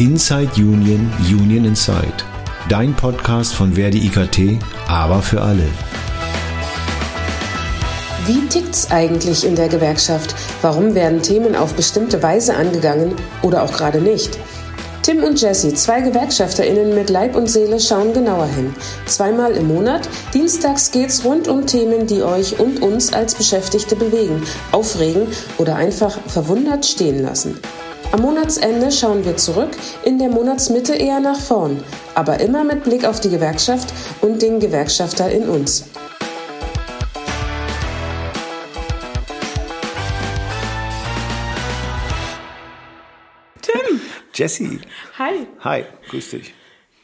Inside Union, Union Inside. Dein Podcast von Verdi IKT, aber für alle. Wie tickt's eigentlich in der Gewerkschaft? Warum werden Themen auf bestimmte Weise angegangen oder auch gerade nicht? Tim und Jesse, zwei GewerkschafterInnen mit Leib und Seele, schauen genauer hin. Zweimal im Monat. Dienstags geht's rund um Themen, die euch und uns als Beschäftigte bewegen, aufregen oder einfach verwundert stehen lassen. Am Monatsende schauen wir zurück, in der Monatsmitte eher nach vorn, aber immer mit Blick auf die Gewerkschaft und den Gewerkschafter in uns. Tim! Jesse. Hi! Hi, grüß dich.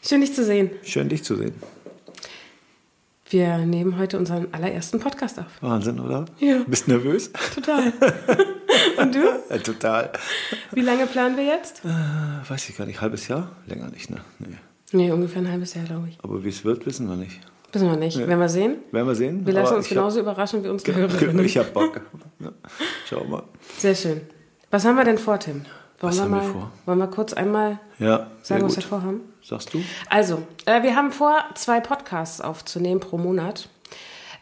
Schön, dich zu sehen. Schön, dich zu sehen. Wir nehmen heute unseren allerersten Podcast auf. Wahnsinn, oder? Ja. Bist nervös? Total. Und du? Ja, total. Wie lange planen wir jetzt? Äh, weiß ich gar nicht. Halbes Jahr? Länger nicht, ne? Nee. Nee, ungefähr ein halbes Jahr, glaube ich. Aber wie es wird, wissen wir nicht. Wissen wir nicht. Werden wir sehen. Werden wir sehen. Wir lassen Aber uns ich hab- genauso überraschen wie unsere Hörerinnen. Ich hab Bock. Ja. Schau mal. Sehr schön. Was haben wir denn vor, Tim? Wollen Was wir haben wir mal, vor? Wollen wir kurz einmal Ja, sagen, was wir vorhaben? Sagst du? Also, äh, wir haben vor, zwei Podcasts aufzunehmen pro Monat.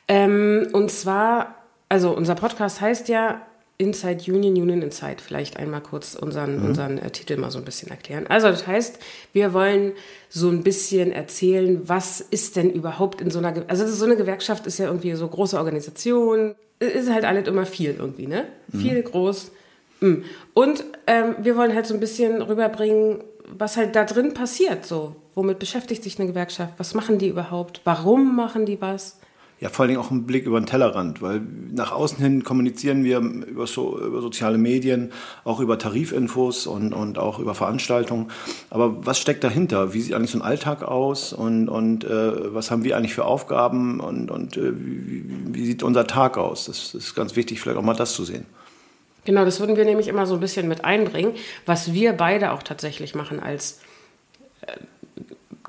Ähm, und zwar, also unser Podcast heißt ja Inside Union, Union Inside. Vielleicht einmal kurz unseren, unseren äh, Titel mal so ein bisschen erklären. Also das heißt, wir wollen so ein bisschen erzählen, was ist denn überhaupt in so einer, Ge also so eine Gewerkschaft ist ja irgendwie so große Organisation, ist halt alles immer viel irgendwie, ne? Viel, groß. Mm. Und ähm, wir wollen halt so ein bisschen rüberbringen, was halt da drin passiert, so. Womit beschäftigt sich eine Gewerkschaft? Was machen die überhaupt? Warum machen die was? Ja, vor Dingen auch ein Blick über den Tellerrand, weil nach außen hin kommunizieren wir über, so, über soziale Medien, auch über Tarifinfos und, und auch über Veranstaltungen. Aber was steckt dahinter? Wie sieht eigentlich so ein Alltag aus und, und äh, was haben wir eigentlich für Aufgaben und, und äh, wie, wie- wie sieht unser Tag aus? Das, das ist ganz wichtig, vielleicht auch mal das zu sehen. Genau, das würden wir nämlich immer so ein bisschen mit einbringen, was wir beide auch tatsächlich machen als äh,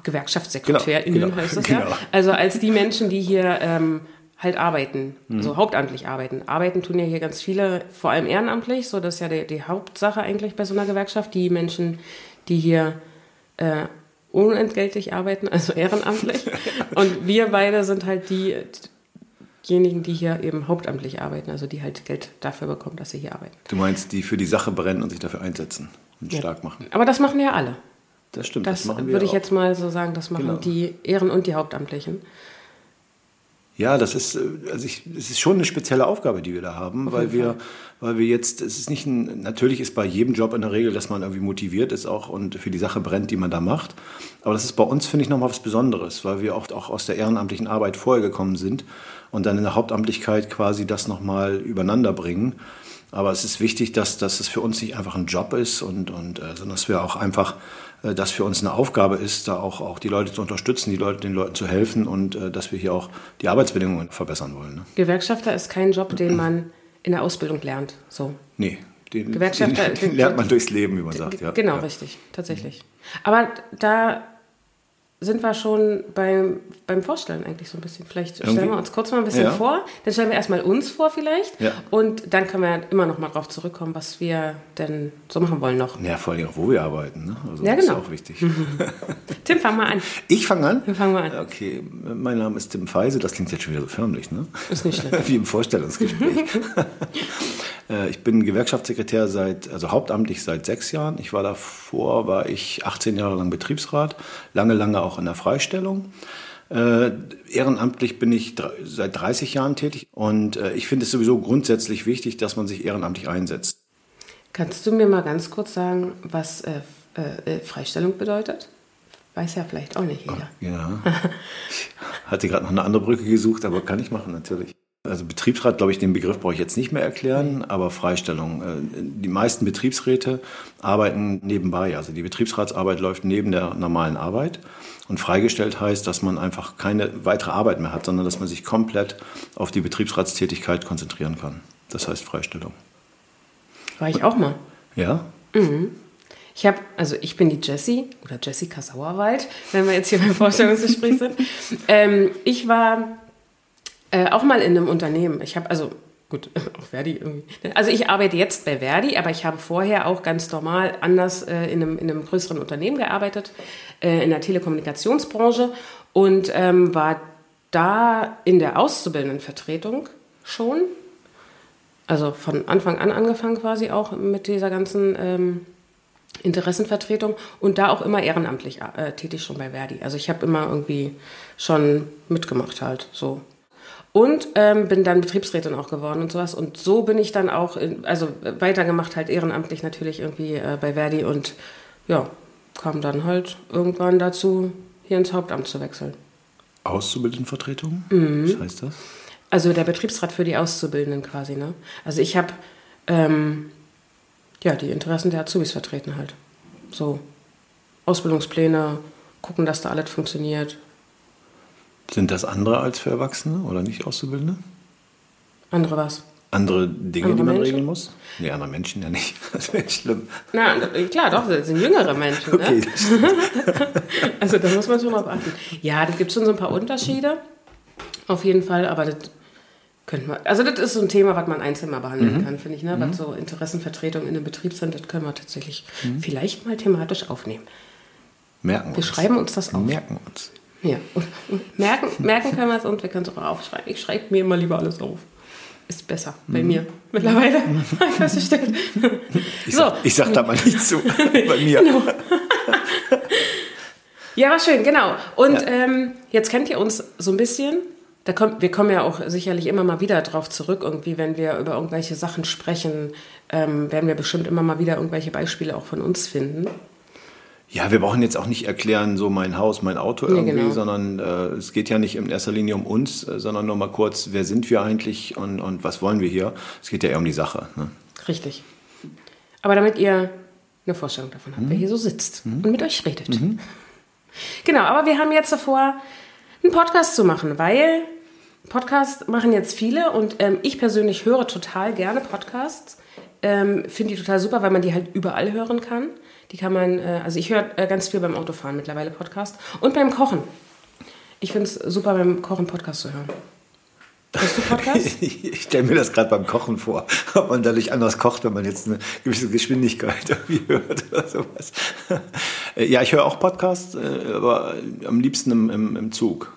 GewerkschaftssekretärInnen Genau, genau, heißt das genau. ja. Also als die Menschen, die hier ähm, halt arbeiten, Mhm. so hauptamtlich arbeiten. Arbeiten tun ja hier ganz viele, vor allem ehrenamtlich, so das ist ja die, die Hauptsache eigentlich bei so einer Gewerkschaft. Die Menschen, die hier äh, unentgeltlich arbeiten, also ehrenamtlich. Und wir beide sind halt die, diejenigen, die hier eben hauptamtlich arbeiten, also die halt Geld dafür bekommen, dass sie hier arbeiten. Du meinst, die für die Sache brennen und sich dafür einsetzen und stark machen. Aber das machen ja alle. Das stimmt, Das, das, würde ich auch. jetzt mal so sagen, das machen Genau. die Ehren- und die Hauptamtlichen. Ja, das ist, äh, also ich, es ist schon eine spezielle Aufgabe, die wir da haben, weil wir, weil wir jetzt, es ist nicht ein, natürlich ist bei jedem Job in der Regel, dass man irgendwie motiviert ist auch und für die Sache brennt, die man da macht. Aber das ist bei uns, finde ich, nochmal was Besonderes, weil wir oft auch aus der ehrenamtlichen Arbeit vorher gekommen sind und dann in der Hauptamtlichkeit quasi das nochmal übereinander bringen. Aber es ist wichtig, dass, dass es für uns nicht einfach ein Job ist, und, und, äh, sondern dass wir auch einfach, äh, dass für uns eine Aufgabe ist, da auch, auch die Leute zu unterstützen, die Leute, den Leuten zu helfen und äh, dass wir hier auch die Arbeitsbedingungen verbessern wollen. Ne? Gewerkschafter ist kein Job, den man in der Ausbildung lernt. So. Nee, den, Gewerkschafter- den, den lernt man durchs Leben, wie man sagt. Ja. Genau, ja. richtig, tatsächlich. Aber da sind wir schon beim, beim Vorstellen eigentlich so ein bisschen. Vielleicht stellen Irgendwie. wir uns kurz mal ein bisschen Ja. vor. Dann stellen wir erstmal uns vor vielleicht. Ja. Und dann können wir immer noch mal drauf zurückkommen, was wir denn so machen wollen noch. Ja, vor allem auch, wo wir arbeiten. Ne? Also Ja, das genau. ist auch wichtig. Tim, fang mal an. Ich fange an? Wir fangen mal an. Okay, mein Name ist Tim Feise, das klingt jetzt schon wieder so förmlich, ne? Ist nicht schlimm. Wie im Vorstellungsgespräch. Äh, ich bin Gewerkschaftssekretär seit, also hauptamtlich seit sechs Jahren. Ich war davor, war ich 18 Jahre lang Betriebsrat, lange, lange auch in der Freistellung. Äh, ehrenamtlich bin ich seit 30 Jahren tätig und äh, ich finde es sowieso grundsätzlich wichtig, dass man sich ehrenamtlich einsetzt. Kannst du mir mal ganz kurz sagen, was äh, Freistellung bedeutet? Weiß ja vielleicht auch nicht jeder. Ja. Ich hatte gerade noch eine andere Brücke gesucht, aber kann ich machen, natürlich. Also Betriebsrat, glaube ich, den Begriff brauche ich jetzt nicht mehr erklären, aber Freistellung. Äh, Die meisten Betriebsräte arbeiten nebenbei. Also die Betriebsratsarbeit läuft neben der normalen Arbeit. Und freigestellt heißt, dass man einfach keine weitere Arbeit mehr hat, sondern dass man sich komplett auf die Betriebsratstätigkeit konzentrieren kann. Das heißt Freistellung. War ich auch mal. Ja? Ich habe, also ich bin die Jessie oder Jessica Sauerwald, wenn wir jetzt hier beim Vorstellungsgespräch sind. Ähm, ich war äh, auch mal in einem Unternehmen. Ich habe also gut, auch Verdi irgendwie. Also ich arbeite jetzt bei Verdi, aber ich habe vorher auch ganz normal anders äh, in, einem, in einem größeren Unternehmen gearbeitet, äh, in der Telekommunikationsbranche und ähm, war da in der Auszubildendenvertretung schon. Also von Anfang an angefangen quasi auch mit dieser ganzen ähm, Interessenvertretung und da auch immer ehrenamtlich äh, tätig schon bei Verdi. Also ich habe immer irgendwie schon mitgemacht halt so. Und ähm, bin dann Betriebsrätin auch geworden und sowas. Und so bin ich dann auch, in, also weitergemacht halt ehrenamtlich natürlich irgendwie äh, bei Verdi und ja, kam dann halt irgendwann dazu, hier ins Hauptamt zu wechseln. Auszubildendenvertretung? Mhm. Was heißt das? Also der Betriebsrat für die Auszubildenden quasi, ne? Also ich habe ähm, ja die Interessen der Azubis vertreten halt. So Ausbildungspläne, gucken, dass da alles funktioniert. Sind das andere als für Erwachsene oder nicht Auszubildende? Andere was? Andere Dinge, andere die man Menschen? regeln muss? Nee, andere Menschen ja nicht. Das wäre schlimm. Na, klar, doch, das sind jüngere Menschen. Okay, ne? also da muss man schon mal beachten. Ja, da gibt es schon so ein paar Unterschiede. Auf jeden Fall, aber das könnte man. Also das ist so ein Thema, was man einzeln mal behandeln mhm. kann, finde ich. Ne? Mhm. Was so Interessenvertretung in einem Betrieb sind, das können wir tatsächlich mhm. vielleicht mal thematisch aufnehmen. Merken wir uns. Wir schreiben uns das auf. Merken uns. Ja, merken, merken können wir es und wir können es auch aufschreiben. Ich schreibe mir immer lieber alles auf ist besser bei mhm. mir mittlerweile. Ich, so. ich sag da mal nicht zu. bei mir. Genau. ja, war schön, genau. Und ja. ähm, jetzt kennt ihr uns so ein bisschen. Da kommt, wir kommen ja auch sicherlich immer mal wieder drauf zurück, irgendwie, wenn wir über irgendwelche Sachen sprechen, ähm, werden wir bestimmt immer mal wieder irgendwelche Beispiele auch von uns finden. Ja, wir brauchen jetzt auch nicht erklären, so mein Haus, mein Auto irgendwie, nee, genau. sondern äh, es geht ja nicht in erster Linie um uns, äh, sondern nur mal kurz, wer sind wir eigentlich und, und was wollen wir hier? Es geht ja eher um die Sache. Ne? Richtig. Aber damit ihr eine Vorstellung davon habt, mhm. wer hier so sitzt mhm. und mit euch redet. Mhm. Genau, aber wir haben jetzt davor, einen Podcast zu machen, weil Podcast machen jetzt viele und ähm, ich persönlich höre total gerne Podcasts. Ähm, Finde die total super, weil man die halt überall hören kann. Die kann man, äh, also ich höre äh, ganz viel beim Autofahren mittlerweile Podcast und beim Kochen. Ich finde es super, beim Kochen Podcast zu hören. Hörst du Podcast? ich stelle mir das gerade beim Kochen vor, ob man dadurch anders kocht, wenn man jetzt eine gewisse Geschwindigkeit irgendwie hört oder sowas. Äh, ja, ich höre auch Podcasts, aber am liebsten im, im, im Zug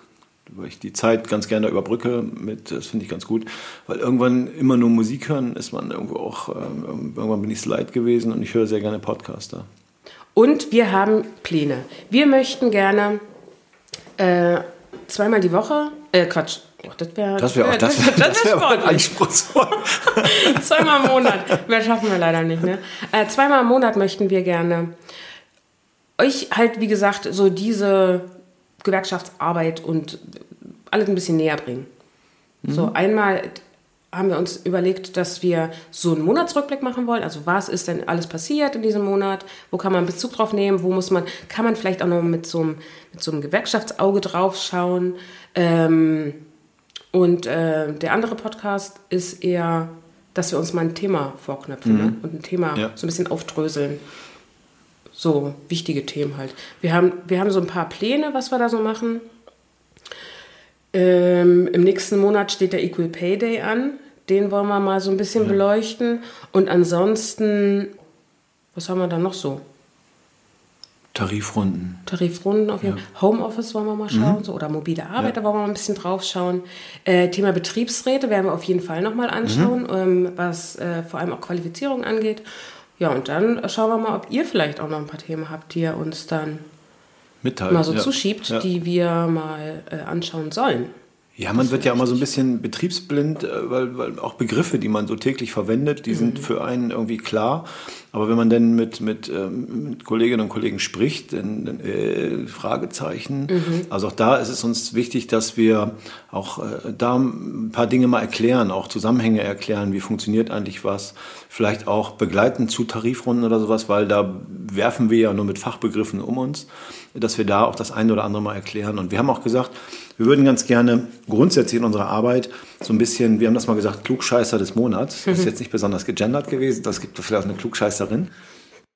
weil ich die Zeit ganz gerne überbrücke mit, das finde ich ganz gut, weil irgendwann immer nur Musik hören ist man irgendwo auch, irgendwann bin ich es leid gewesen und ich höre sehr gerne Podcaster. Und wir haben Pläne. Wir möchten gerne äh, zweimal die Woche, äh, Quatsch, Oh, das wäre das wär auch, das wär, das wär, das wär anspruchsvoll. zweimal im Monat. Das schaffen wir leider nicht. Ne? Äh, zweimal im Monat möchten wir gerne euch halt, wie gesagt, so diese Gewerkschaftsarbeit und alles ein bisschen näher bringen. Mhm. So einmal haben wir uns überlegt, dass wir so einen Monatsrückblick machen wollen. Also was ist denn alles passiert in diesem Monat? Wo kann man Bezug drauf nehmen? Wo muss man, kann man vielleicht auch noch mit so einem, mit so einem Gewerkschaftsauge drauf schauen? Ähm, und äh, der andere Podcast ist eher, dass wir uns mal ein Thema vorknöpfen ne? mhm. ne? und ein Thema ja. so ein bisschen aufdröseln. So wichtige Themen halt. Wir haben, wir haben so ein paar Pläne, was wir da so machen. Ähm, Im nächsten Monat steht der Equal Pay Day an. Den wollen wir mal so ein bisschen ja. beleuchten. Und ansonsten, was haben wir da noch so? Tarifrunden. Tarifrunden auf jeden Fall. Ja. Homeoffice wollen wir mal schauen, mhm. so, oder mobile Arbeiter ja. wollen wir mal ein bisschen drauf schauen. Äh, Thema Betriebsräte werden wir auf jeden Fall nochmal anschauen, mhm. ähm, was äh, vor allem auch Qualifizierung angeht. Ja, und dann schauen wir mal, ob ihr vielleicht auch noch ein paar Themen habt, die ihr uns dann Mitteilt, mal so ja. zuschiebt, ja. die wir mal äh, anschauen sollen. Ja, man wird ja immer so ein bisschen betriebsblind, äh, weil, weil auch Begriffe, die man so täglich verwendet, die mhm. sind für einen irgendwie klar. Aber wenn man dann mit, mit, ähm, mit Kolleginnen und Kollegen spricht, dann, dann äh, Fragezeichen. Mhm. Also auch da ist es uns wichtig, dass wir auch äh, da ein paar Dinge mal erklären, auch Zusammenhänge erklären, wie funktioniert eigentlich was. Vielleicht auch begleiten zu Tarifrunden oder sowas, weil da werfen wir ja nur mit Fachbegriffen um uns, dass wir da auch das eine oder andere mal erklären. Und wir haben auch gesagt, wir würden ganz gerne grundsätzlich in unserer Arbeit so ein bisschen, wir haben das mal gesagt, Klugscheißer des Monats. Das ist jetzt nicht besonders gegendert gewesen, das gibt vielleicht auch eine Klugscheißerin.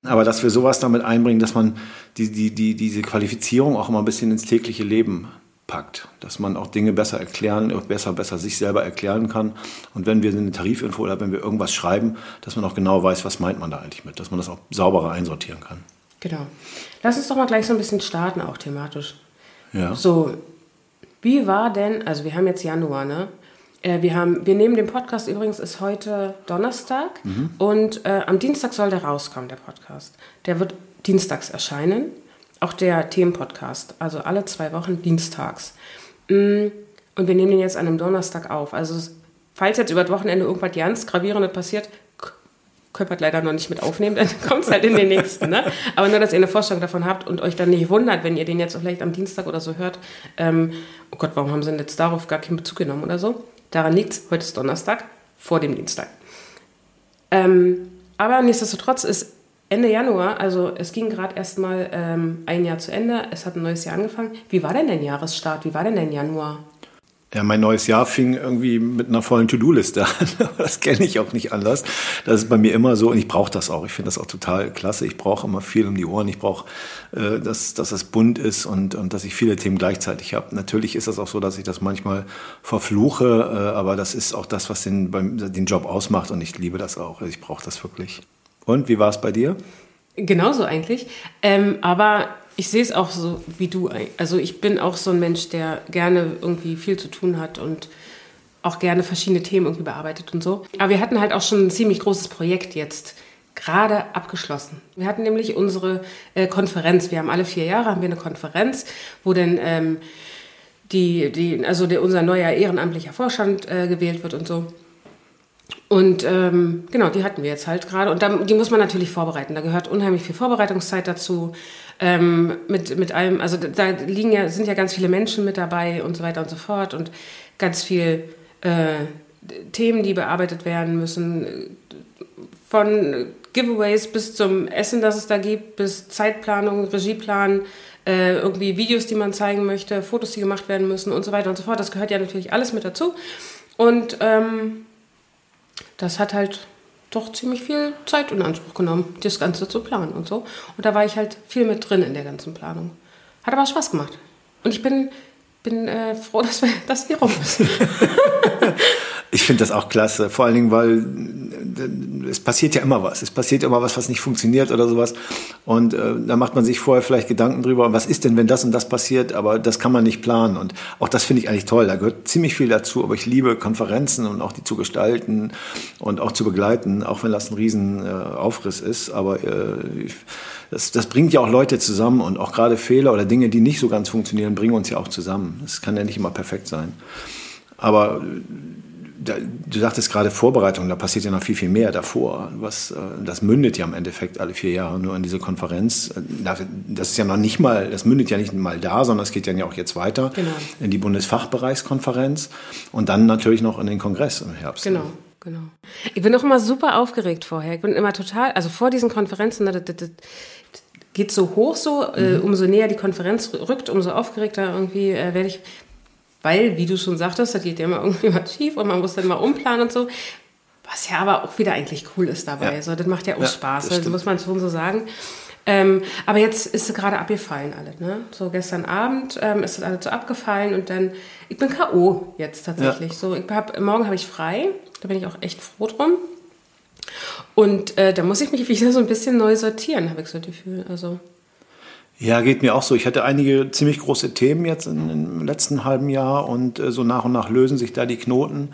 Aber dass wir sowas damit einbringen, dass man die, die, die, diese Qualifizierung auch immer ein bisschen ins tägliche Leben packt, dass man auch Dinge besser erklären, besser, besser sich selber erklären kann. Und wenn wir eine Tarifinfo oder wenn wir irgendwas schreiben, dass man auch genau weiß, was meint man da eigentlich mit, dass man das auch sauberer einsortieren kann. Genau. Lass uns doch mal gleich so ein bisschen starten, auch thematisch. Ja. So, wie war denn, also wir haben jetzt Januar, ne? Äh, wir, haben, wir nehmen den Podcast übrigens, ist heute Donnerstag und äh, am Dienstag soll der rauskommen, der Podcast. Der wird dienstags erscheinen, auch der Themenpodcast, also alle zwei Wochen dienstags. Mm, Und wir nehmen den jetzt an einem Donnerstag auf. Also falls jetzt über das Wochenende irgendwas ganz Gravierendes passiert, k- könnt ihr leider noch nicht mit aufnehmen, dann kommt es halt in den nächsten. Ne? Aber nur, dass ihr eine Vorstellung davon habt und euch dann nicht wundert, wenn ihr den jetzt vielleicht am Dienstag oder so hört. Ähm, oh Gott, warum haben sie denn jetzt darauf gar keinen Bezug genommen oder so? Daran liegt Heute ist Donnerstag, vor dem Dienstag. Ähm, aber nichtsdestotrotz ist Ende Januar, also es ging gerade erst mal ähm, ein Jahr zu Ende, es hat ein neues Jahr angefangen. Wie war denn dein Jahresstart? Wie war denn dein Januar? Ja, mein neues Jahr fing irgendwie mit einer vollen To-Do-Liste an. Das kenne ich auch nicht anders. Das ist bei mir immer so und ich brauche das auch. Ich finde das auch total klasse. Ich brauche immer viel um die Ohren. Ich brauche, äh, dass, dass das bunt ist und, und dass ich viele Themen gleichzeitig habe. Natürlich ist das auch so, dass ich das manchmal verfluche, äh, aber das ist auch das, was den, beim, den Job ausmacht und ich liebe das auch. Ich brauche das wirklich. Und wie war es bei dir? Genauso eigentlich. Ähm, aber ich sehe es auch so wie du. Also ich bin auch so ein Mensch, der gerne irgendwie viel zu tun hat und auch gerne verschiedene Themen irgendwie bearbeitet und so. Aber wir hatten halt auch schon ein ziemlich großes Projekt jetzt gerade abgeschlossen. Wir hatten nämlich unsere äh, Konferenz. Wir haben alle vier Jahre haben wir eine Konferenz, wo dann ähm, die, die, also der, unser neuer ehrenamtlicher Vorstand äh, gewählt wird und so. Und ähm, genau, die hatten wir jetzt halt gerade. Und da, die muss man natürlich vorbereiten. Da gehört unheimlich viel Vorbereitungszeit dazu. Ähm, mit, mit allem, also da- da liegen ja, sind ja ganz viele Menschen mit dabei und so weiter und so fort. Und ganz viel äh, Themen, die bearbeitet werden müssen. Von Giveaways bis zum Essen, das es da gibt, bis Zeitplanung, Regieplan, äh, irgendwie Videos, die man zeigen möchte, Fotos, die gemacht werden müssen und so weiter und so fort. Das gehört ja natürlich alles mit dazu. Und ähm, das hat halt doch ziemlich viel Zeit in Anspruch genommen, das Ganze zu planen und so. Und da war ich halt viel mit drin in der ganzen Planung. Hat aber Spaß gemacht. Und ich bin, bin äh, froh, dass, wir, dass die rum ist. Ich finde das auch klasse, vor allen Dingen, weil es passiert ja immer was. Es passiert immer was, was nicht funktioniert oder sowas. Und äh, da macht man sich vorher vielleicht Gedanken drüber, was ist denn, wenn das und das passiert, aber das kann man nicht planen. Und auch das finde ich eigentlich toll. Da gehört ziemlich viel dazu, aber ich liebe Konferenzen und auch die zu gestalten und auch zu begleiten, auch wenn das ein riesen äh, ist. Aber äh, ich- das, das bringt ja auch Leute zusammen und auch gerade Fehler oder Dinge, die nicht so ganz funktionieren, bringen uns ja auch zusammen. Das kann ja nicht immer perfekt sein. Aber da, du sagtest gerade Vorbereitung, da passiert ja noch viel, viel mehr davor. Was, äh, das mündet ja im Endeffekt alle vier Jahre nur in diese Konferenz. Äh, Das ist ja noch nicht mal, das mündet ja nicht mal da, sondern es geht ja auch jetzt weiter Genau. in die Bundesfachbereichskonferenz und dann natürlich noch in den Kongress im Herbst. Genau, genau. Ich bin auch immer super aufgeregt vorher. Ich bin immer total, also vor diesen Konferenzen, ne, das, das, das geht so hoch so, äh, umso näher die Konferenz rückt, umso aufgeregter irgendwie äh, werde ich, weil, wie du schon sagtest, da geht ja immer irgendwie was schief und man muss dann mal umplanen und so. Was ja aber auch wieder eigentlich cool ist dabei. Ja. So, das macht ja auch Ja, Spaß, das das stimmt. muss man schon so sagen. Ähm, aber jetzt ist sie gerade abgefallen alle. Ne? So gestern Abend ähm, ist das alles so abgefallen und dann, ich bin K.O. jetzt tatsächlich. So, ich hab, morgen habe ich frei, da bin ich auch echt froh drum. Und äh, da muss ich mich wieder so ein bisschen neu sortieren, habe ich so das Gefühl. Also, Ja, geht mir auch so. Ich hatte einige ziemlich große Themen jetzt im letzten halben Jahr und äh, so nach und nach lösen sich da die Knoten.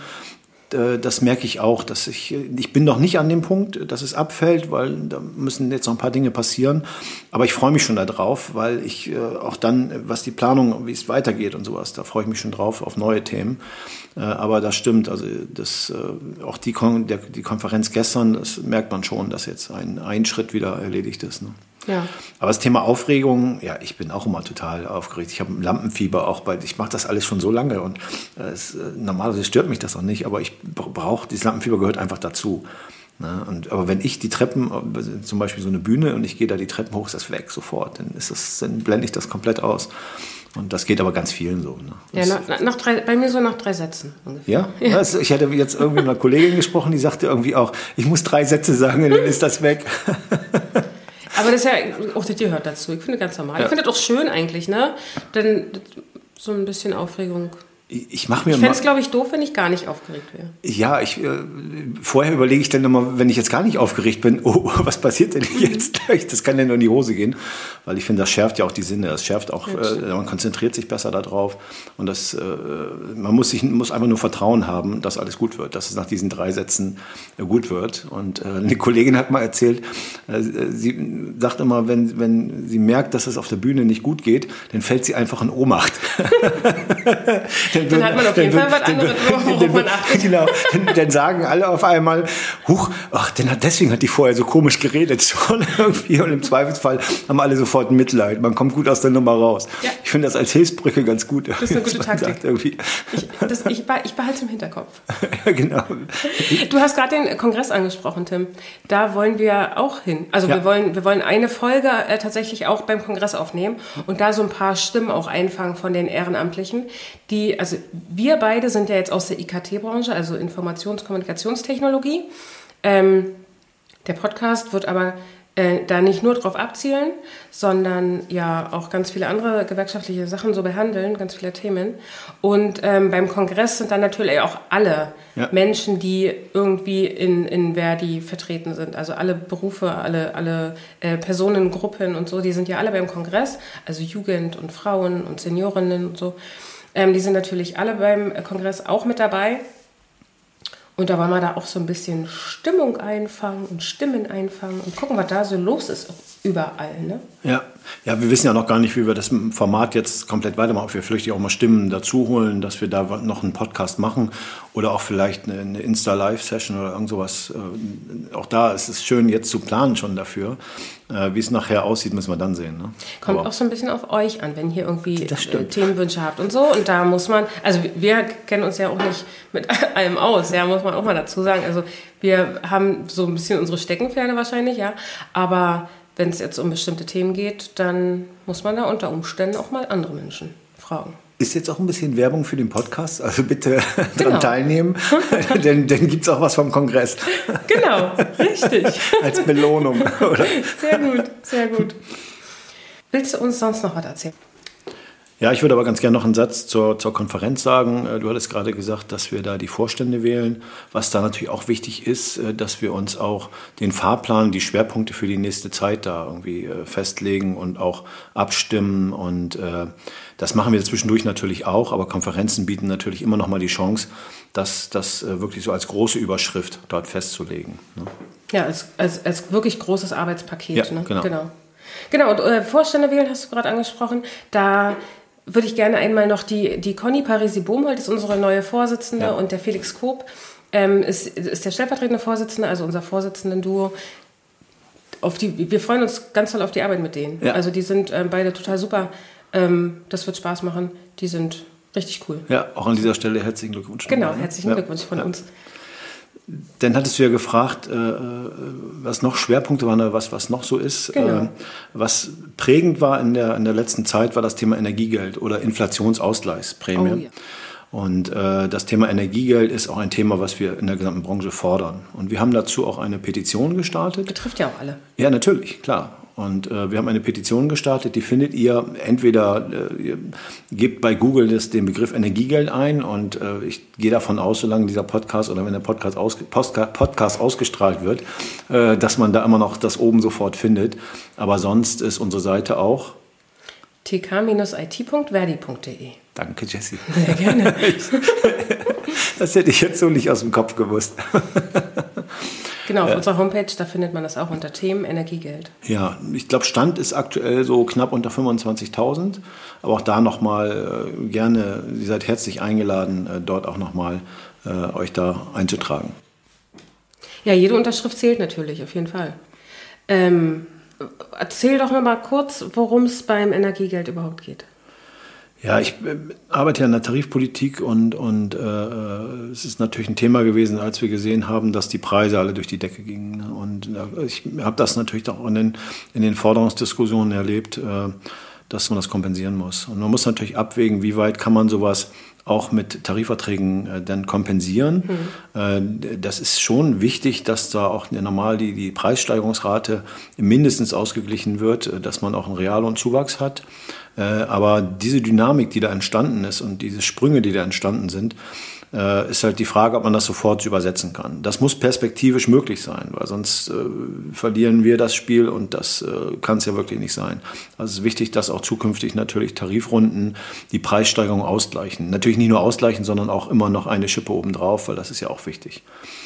Äh, das merke ich auch, dass ich, ich bin noch nicht an dem Punkt, dass es abfällt, weil da müssen jetzt noch ein paar Dinge passieren. Aber ich freue mich schon darauf, weil ich äh, auch dann, was die Planung, wie es weitergeht und sowas, da freue ich mich schon drauf auf neue Themen. Äh, aber das stimmt, also das, äh, auch die, Kon der, die Konferenz gestern, das merkt man schon, dass jetzt ein, ein Schritt wieder erledigt ist. Ne? Ja. Aber das Thema Aufregung, ja, ich bin auch immer total aufgeregt. Ich habe Lampenfieber auch bei, ich mache das alles schon so lange und äh, es, äh, normalerweise stört mich das auch nicht, aber ich brauche, dieses Lampenfieber gehört einfach dazu. Ne? Und, aber wenn ich die Treppen, äh, zum Beispiel so eine Bühne und ich gehe da die Treppen hoch, ist das weg sofort. Dann, ist das, dann blende ich das komplett aus. Und das geht aber ganz vielen so. Ne? Ja, nach, nach drei, bei mir so nach drei Sätzen ungefähr. ja, Also ich hatte jetzt irgendwie mit einer Kollegin gesprochen, die sagte irgendwie auch, ich muss drei Sätze sagen, und dann ist das weg. Aber das ist ja, auch das gehört dazu. Ich finde ganz normal. Ja. Ich finde das auch schön eigentlich, ne? Denn so ein bisschen Aufregung ich mache mir Ich fände es, glaube ich, doof, wenn ich gar nicht aufgeregt wäre. Ja, ich, äh, vorher überlege ich dann immer, wenn ich jetzt gar nicht aufgeregt bin, oh, was passiert denn jetzt gleich? Das kann ja nur in die Hose gehen, weil ich finde, das schärft ja auch die Sinne. Das schärft auch, äh, man konzentriert sich besser darauf und das, äh, man muss sich muss einfach nur Vertrauen haben, dass alles gut wird, dass es nach diesen drei Sätzen äh, gut wird. Und äh, eine Kollegin hat mal erzählt, äh, sie sagt immer, wenn, wenn sie merkt, dass es auf der Bühne nicht gut geht, dann fällt sie einfach in Ohnmacht. dann, dann, hat man auf jeden Fall was anderes, worauf man achtet. Genau, dann, dann, sagen alle auf einmal, huch, ach, denn hat, deswegen hat die vorher so komisch geredet schon irgendwie und im Zweifelsfall haben alle sofort Mitleid. Man kommt gut aus der Nummer raus. Ja. Ich finde das als Hilfsbrücke ganz gut. Das ist eine gute Taktik. Irgendwie. Ich, das, ich, ich behalte es im Hinterkopf. ja, genau. Du hast gerade den Kongress angesprochen, Tim. Da wollen wir auch hin. Also ja. wir, wollen, wir wollen eine Folge äh, tatsächlich auch beim Kongress aufnehmen und da so ein paar Stimmen auch einfangen von den Ehrenamtlichen, die, also wir beide sind ja jetzt aus der IKT-Branche, also Informations-Kommunikationstechnologie. Ähm, der Podcast wird aber äh, da nicht nur drauf abzielen, sondern ja auch ganz viele andere gewerkschaftliche Sachen so behandeln, ganz viele Themen. Und ähm, beim Kongress sind dann natürlich auch alle ja. Menschen, die irgendwie in, in Verdi vertreten sind. Also alle Berufe, alle, alle äh, Personengruppen und so, die sind ja alle beim Kongress. Also Jugend und Frauen und Seniorinnen und so. Ähm, die sind natürlich alle beim Kongress auch mit dabei. Und da wollen wir da auch so ein bisschen Stimmung einfangen und Stimmen einfangen und gucken, was da so los ist überall. Ne? Ja. Ja, wir wissen ja noch gar nicht, wie wir das Format jetzt komplett weitermachen. Ob wir vielleicht auch mal Stimmen dazu holen, dass wir da noch einen Podcast machen oder auch vielleicht eine, Insta-Live-Session oder irgend sowas. Äh, auch da ist es schön, jetzt zu planen schon dafür. Äh, wie es nachher aussieht, müssen wir dann sehen. Ne? Kommt Aber auch so ein bisschen auf euch an, wenn ihr irgendwie äh, Themenwünsche habt und so. Und da muss man, also wir kennen uns ja auch nicht mit allem aus, ja, muss man auch mal dazu sagen. Also wir haben so ein bisschen unsere Steckenpferde wahrscheinlich, ja. Aber wenn es jetzt um bestimmte Themen geht, dann muss man da unter Umständen auch mal andere Menschen fragen. Ist jetzt auch ein bisschen Werbung für den Podcast, also bitte genau. daran teilnehmen, denn dann gibt es auch was vom Kongress. Genau, richtig. Als Belohnung, oder? Sehr gut, sehr gut. Willst du uns sonst noch was erzählen? Ja, ich würde aber ganz gerne noch einen Satz zur, zur Konferenz sagen. Äh, du hattest gerade gesagt, dass wir da die Vorstände wählen. Was da natürlich auch wichtig ist, äh, dass wir uns auch den Fahrplan, die Schwerpunkte für die nächste Zeit da irgendwie äh, festlegen und auch abstimmen. Und äh, das machen wir zwischendurch natürlich auch, aber Konferenzen bieten natürlich immer noch mal die Chance, das, das wirklich so als große Überschrift dort festzulegen. Ne? Ja, als, als, als wirklich großes Arbeitspaket. Ja, ne? genau. genau. Genau, und äh, Vorstände wählen hast du gerade angesprochen. Da würde ich gerne einmal noch die, die Conny Parisi-Bohmholt, ist unsere neue Vorsitzende, ja. und der Felix Koop ähm, ist, ist der stellvertretende Vorsitzende, also unser Vorsitzenden-Duo. Auf die, wir freuen uns ganz toll auf die Arbeit mit denen. Ja. Also die sind ähm, beide total super. Ähm, das wird Spaß machen. Die sind richtig cool. Ja, auch an dieser Stelle herzlichen Glückwunsch. Genau, herzlichen ja. Glückwunsch von uns. Dann hattest du ja gefragt, äh, was noch Schwerpunkte waren, was, was noch so ist. Genau. Äh, was prägend war in der, in der letzten Zeit, war das Thema Energiegeld oder Inflationsausgleichsprämie. Oh, ja. Und äh, das Thema Energiegeld ist auch ein Thema, was wir in der gesamten Branche fordern. Und wir haben dazu auch eine Petition gestartet. Betrifft ja auch alle. Ja, natürlich, klar. Und äh, wir haben eine Petition gestartet, die findet ihr entweder, äh, ihr gebt bei Google das, den Begriff Energiegeld ein und äh, ich gehe davon aus, solange dieser Podcast oder wenn der Podcast, aus, Podcast ausgestrahlt wird, äh, dass man da immer noch das oben sofort findet. Aber sonst ist unsere Seite auch tk-it.verdi.de. Danke, Jessie. Sehr gerne. das hätte ich jetzt so nicht aus dem Kopf gewusst. Genau, auf äh, unserer Homepage, da findet man das auch unter Themen Energiegeld. Ja, ich glaube, Stand ist aktuell so knapp unter 25.000. Aber auch da nochmal äh, gerne, ihr seid herzlich eingeladen, äh, dort auch nochmal äh, euch da einzutragen. Ja, jede Unterschrift zählt natürlich, auf jeden Fall. Ähm, erzähl doch noch mal kurz, worum es beim Energiegeld überhaupt geht. Ja, ich äh, arbeite ja in der Tarifpolitik und, und äh, äh, es ist natürlich ein Thema gewesen, als wir gesehen haben, dass die Preise alle durch die Decke gingen. Und äh, ich habe das natürlich auch in den, in den Forderungsdiskussionen erlebt, äh, dass man das kompensieren muss. Und man muss natürlich abwägen, wie weit kann man sowas auch mit Tarifverträgen äh, dann kompensieren. Mhm. Äh, das ist schon wichtig, dass da auch normal die, die Preissteigerungsrate mindestens ausgeglichen wird, dass man auch einen Reallohnzuwachs hat. Äh, aber diese Dynamik, die da entstanden ist und diese Sprünge, die da entstanden sind, äh, ist halt die Frage, ob man das sofort übersetzen kann. Das muss perspektivisch möglich sein, weil sonst äh, verlieren wir das Spiel und das äh, kann es ja wirklich nicht sein. Also es ist wichtig, dass auch zukünftig natürlich Tarifrunden die Preissteigerung ausgleichen. Natürlich nicht nur ausgleichen, sondern auch immer noch eine Schippe obendrauf, weil das ist ja auch wichtig.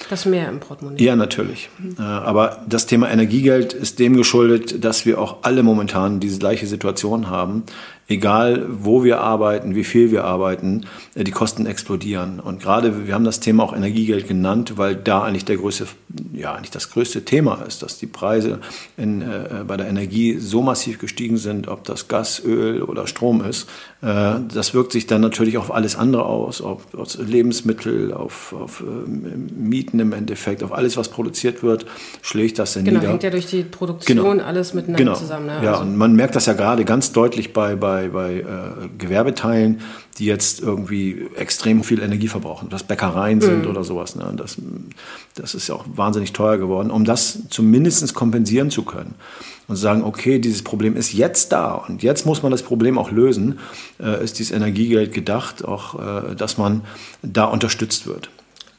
Das mehr im Portemonnaie. Ja, natürlich. Mhm. aber das Thema Energiegeld ist dem geschuldet, dass wir auch alle momentan diese gleiche Situation haben egal wo wir arbeiten, wie viel wir arbeiten, äh, die Kosten explodieren. Und gerade, wir haben das Thema auch Energiegeld genannt, weil da eigentlich der größte, ja, eigentlich das größte Thema ist, dass die Preise in, äh, bei der Energie so massiv gestiegen sind, ob das Gas, Öl oder Strom ist. Äh, das wirkt sich dann natürlich auf alles andere aus, auf, auf Lebensmittel, auf, auf äh, Mieten im Endeffekt, auf alles, was produziert wird, schlägt das dann genau, nieder. Genau, hängt ja durch die Produktion genau. alles miteinander genau. zusammen. Ne? Ja, also. und man merkt das ja gerade ganz deutlich bei, bei bei, bei äh, Gewerbeteilen, die jetzt irgendwie extrem viel Energie verbrauchen, dass Bäckereien sind mhm. oder sowas. Ne? Das, das ist ja auch wahnsinnig teuer geworden, um das zumindest kompensieren zu können und sagen, okay, dieses Problem ist jetzt da und jetzt muss man das Problem auch lösen, äh, ist dieses Energiegeld gedacht, auch äh, dass man da unterstützt wird.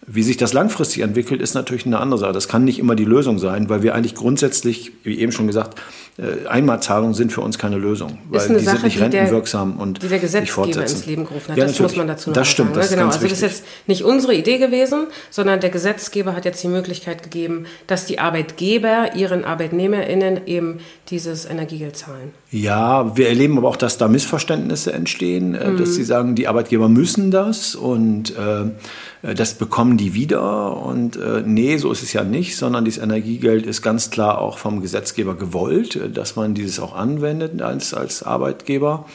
Wie sich das langfristig entwickelt, ist natürlich eine andere Sache. Das kann nicht immer die Lösung sein, weil wir eigentlich grundsätzlich, wie eben schon gesagt, äh, Einmalzahlungen sind für uns keine Lösung, weil die Sache, sind nicht rentenwirksam der, und die der Gesetzgeber ins Leben gerufen hat. Ja, das muss man dazu noch das stimmt, sagen. Das genau, also das ist jetzt nicht unsere Idee gewesen, sondern der Gesetzgeber hat jetzt die Möglichkeit gegeben, dass die Arbeitgeber ihren ArbeitnehmerInnen eben dieses Energiegeld zahlen. Ja, wir erleben aber auch, dass da Missverständnisse entstehen, äh, mhm. dass sie sagen, die Arbeitgeber müssen das und äh, das bekommen die wieder. Und äh, nee, so ist es ja nicht, sondern dieses Energiegeld ist ganz klar auch vom Gesetzgeber gewollt dass man dieses auch anwendet als, als Arbeitgeber.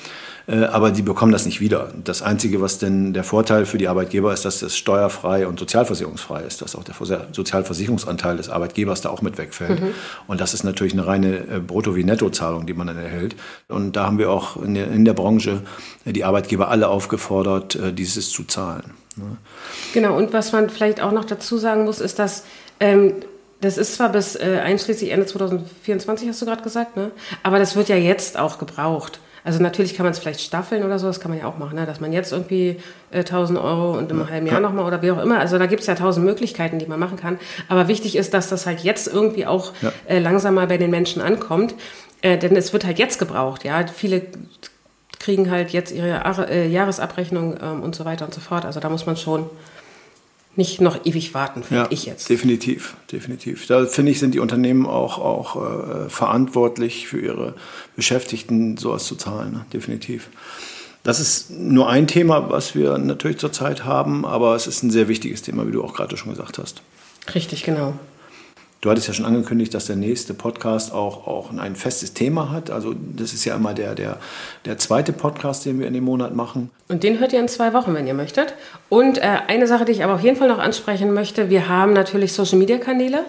Äh, aber die bekommen das nicht wieder. Das Einzige, was denn der Vorteil für die Arbeitgeber ist, dass das steuerfrei und sozialversicherungsfrei ist, dass auch der Sozialversicherungsanteil des Arbeitgebers da auch mit wegfällt. Mhm. Und das ist natürlich eine reine äh, Brutto- wie Nettozahlung, die man dann erhält. Und da haben wir auch in der, in der Branche äh, die Arbeitgeber alle aufgefordert, dieses zu zahlen. Ne? Genau, und was man vielleicht auch noch dazu sagen muss, ist, dass ähm, das ist zwar bis äh, einschließlich Ende 2024, hast du gerade gesagt, ne? aber das wird ja jetzt auch gebraucht. Also natürlich kann man es vielleicht staffeln oder so, das kann man ja auch machen, ne? dass man jetzt irgendwie äh, 1000 Euro und im halben Jahr nochmal oder wie auch immer. Also da gibt es ja tausend Möglichkeiten, die man machen kann. Aber wichtig ist, dass das halt jetzt irgendwie auch ja. äh, langsam mal bei den Menschen ankommt. Äh, denn es wird halt jetzt gebraucht. Ja, viele kriegen halt jetzt ihre äh, Jahresabrechnung ähm, und so weiter und so fort. Also da muss man schon nicht noch ewig warten, finde ja, ich jetzt. Definitiv, definitiv. Da finde ich, sind die Unternehmen auch, auch äh, verantwortlich für ihre Beschäftigten, sowas zu zahlen, ne? definitiv. Das ist nur ein Thema, was wir natürlich zurzeit haben, aber es ist ein sehr wichtiges Thema, wie du auch gerade schon gesagt hast. Richtig, genau. Du hattest ja schon angekündigt, dass der nächste Podcast auch, auch ein festes Thema hat. Also das ist ja immer der, der, der zweite Podcast, den wir in dem Monat machen. Und den hört ihr in zwei Wochen, wenn ihr möchtet. Und äh, eine Sache, die ich aber auf jeden Fall noch ansprechen möchte, wir haben natürlich Social-Media-Kanäle.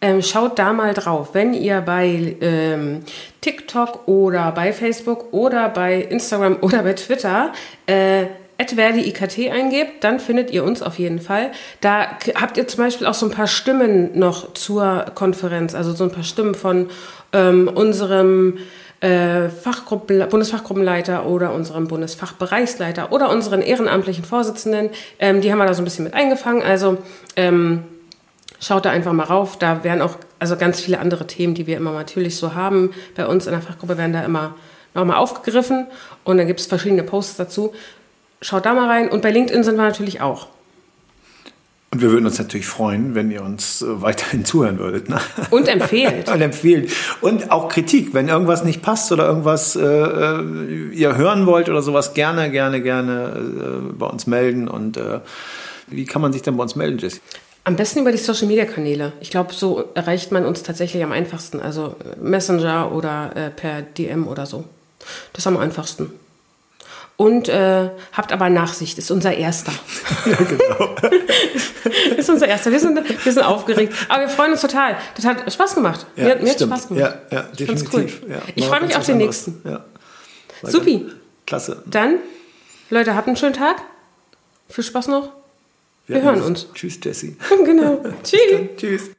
Ähm, schaut da mal drauf, wenn ihr bei ähm, TikTok oder bei Facebook oder bei Instagram oder bei Twitter äh, Verdi IKT eingebt, dann findet ihr uns auf jeden Fall. Da habt ihr zum Beispiel auch so ein paar Stimmen noch zur Konferenz, also so ein paar Stimmen von ähm, unserem äh, Fachgruppen, Bundesfachgruppenleiter oder unserem Bundesfachbereichsleiter oder unseren ehrenamtlichen Vorsitzenden. Ähm, die haben wir da so ein bisschen mit eingefangen. Also ähm, schaut da einfach mal rauf. Da werden auch also ganz viele andere Themen, die wir immer natürlich so haben. Bei uns in der Fachgruppe werden da immer nochmal aufgegriffen und dann gibt es verschiedene Posts dazu. Schaut da mal rein. Und bei LinkedIn sind wir natürlich auch. Und wir würden uns natürlich freuen, wenn ihr uns äh, weiterhin zuhören würdet. Ne? Und empfehlt. und empfehlen. Und auch Kritik, wenn irgendwas nicht passt oder irgendwas äh, äh, ihr hören wollt oder sowas, gerne, gerne, gerne äh, bei uns melden. Und äh, wie kann man sich denn bei uns melden, Jesse? Am besten über die Social Media Kanäle. Ich glaube, so erreicht man uns tatsächlich am einfachsten. Also Messenger oder äh, per DM oder so. Das ist am einfachsten und äh, habt aber Nachsicht, ist unser erster. Ja, genau. ist unser erster. Wir sind, wir sind aufgeregt. Aber wir freuen uns total. Das hat Spaß gemacht. Ja, mir, hat, mir hat Spaß gemacht. Ja, ja definitiv. Cool. Ja, ich freue mich auf den anderes. nächsten. Ja. Supi. Klasse. Dann, Leute, habt einen schönen Tag. Viel Spaß noch. Wir, wir hören uns. Tschüss, Jesse. genau. Tschüss. Tschüss.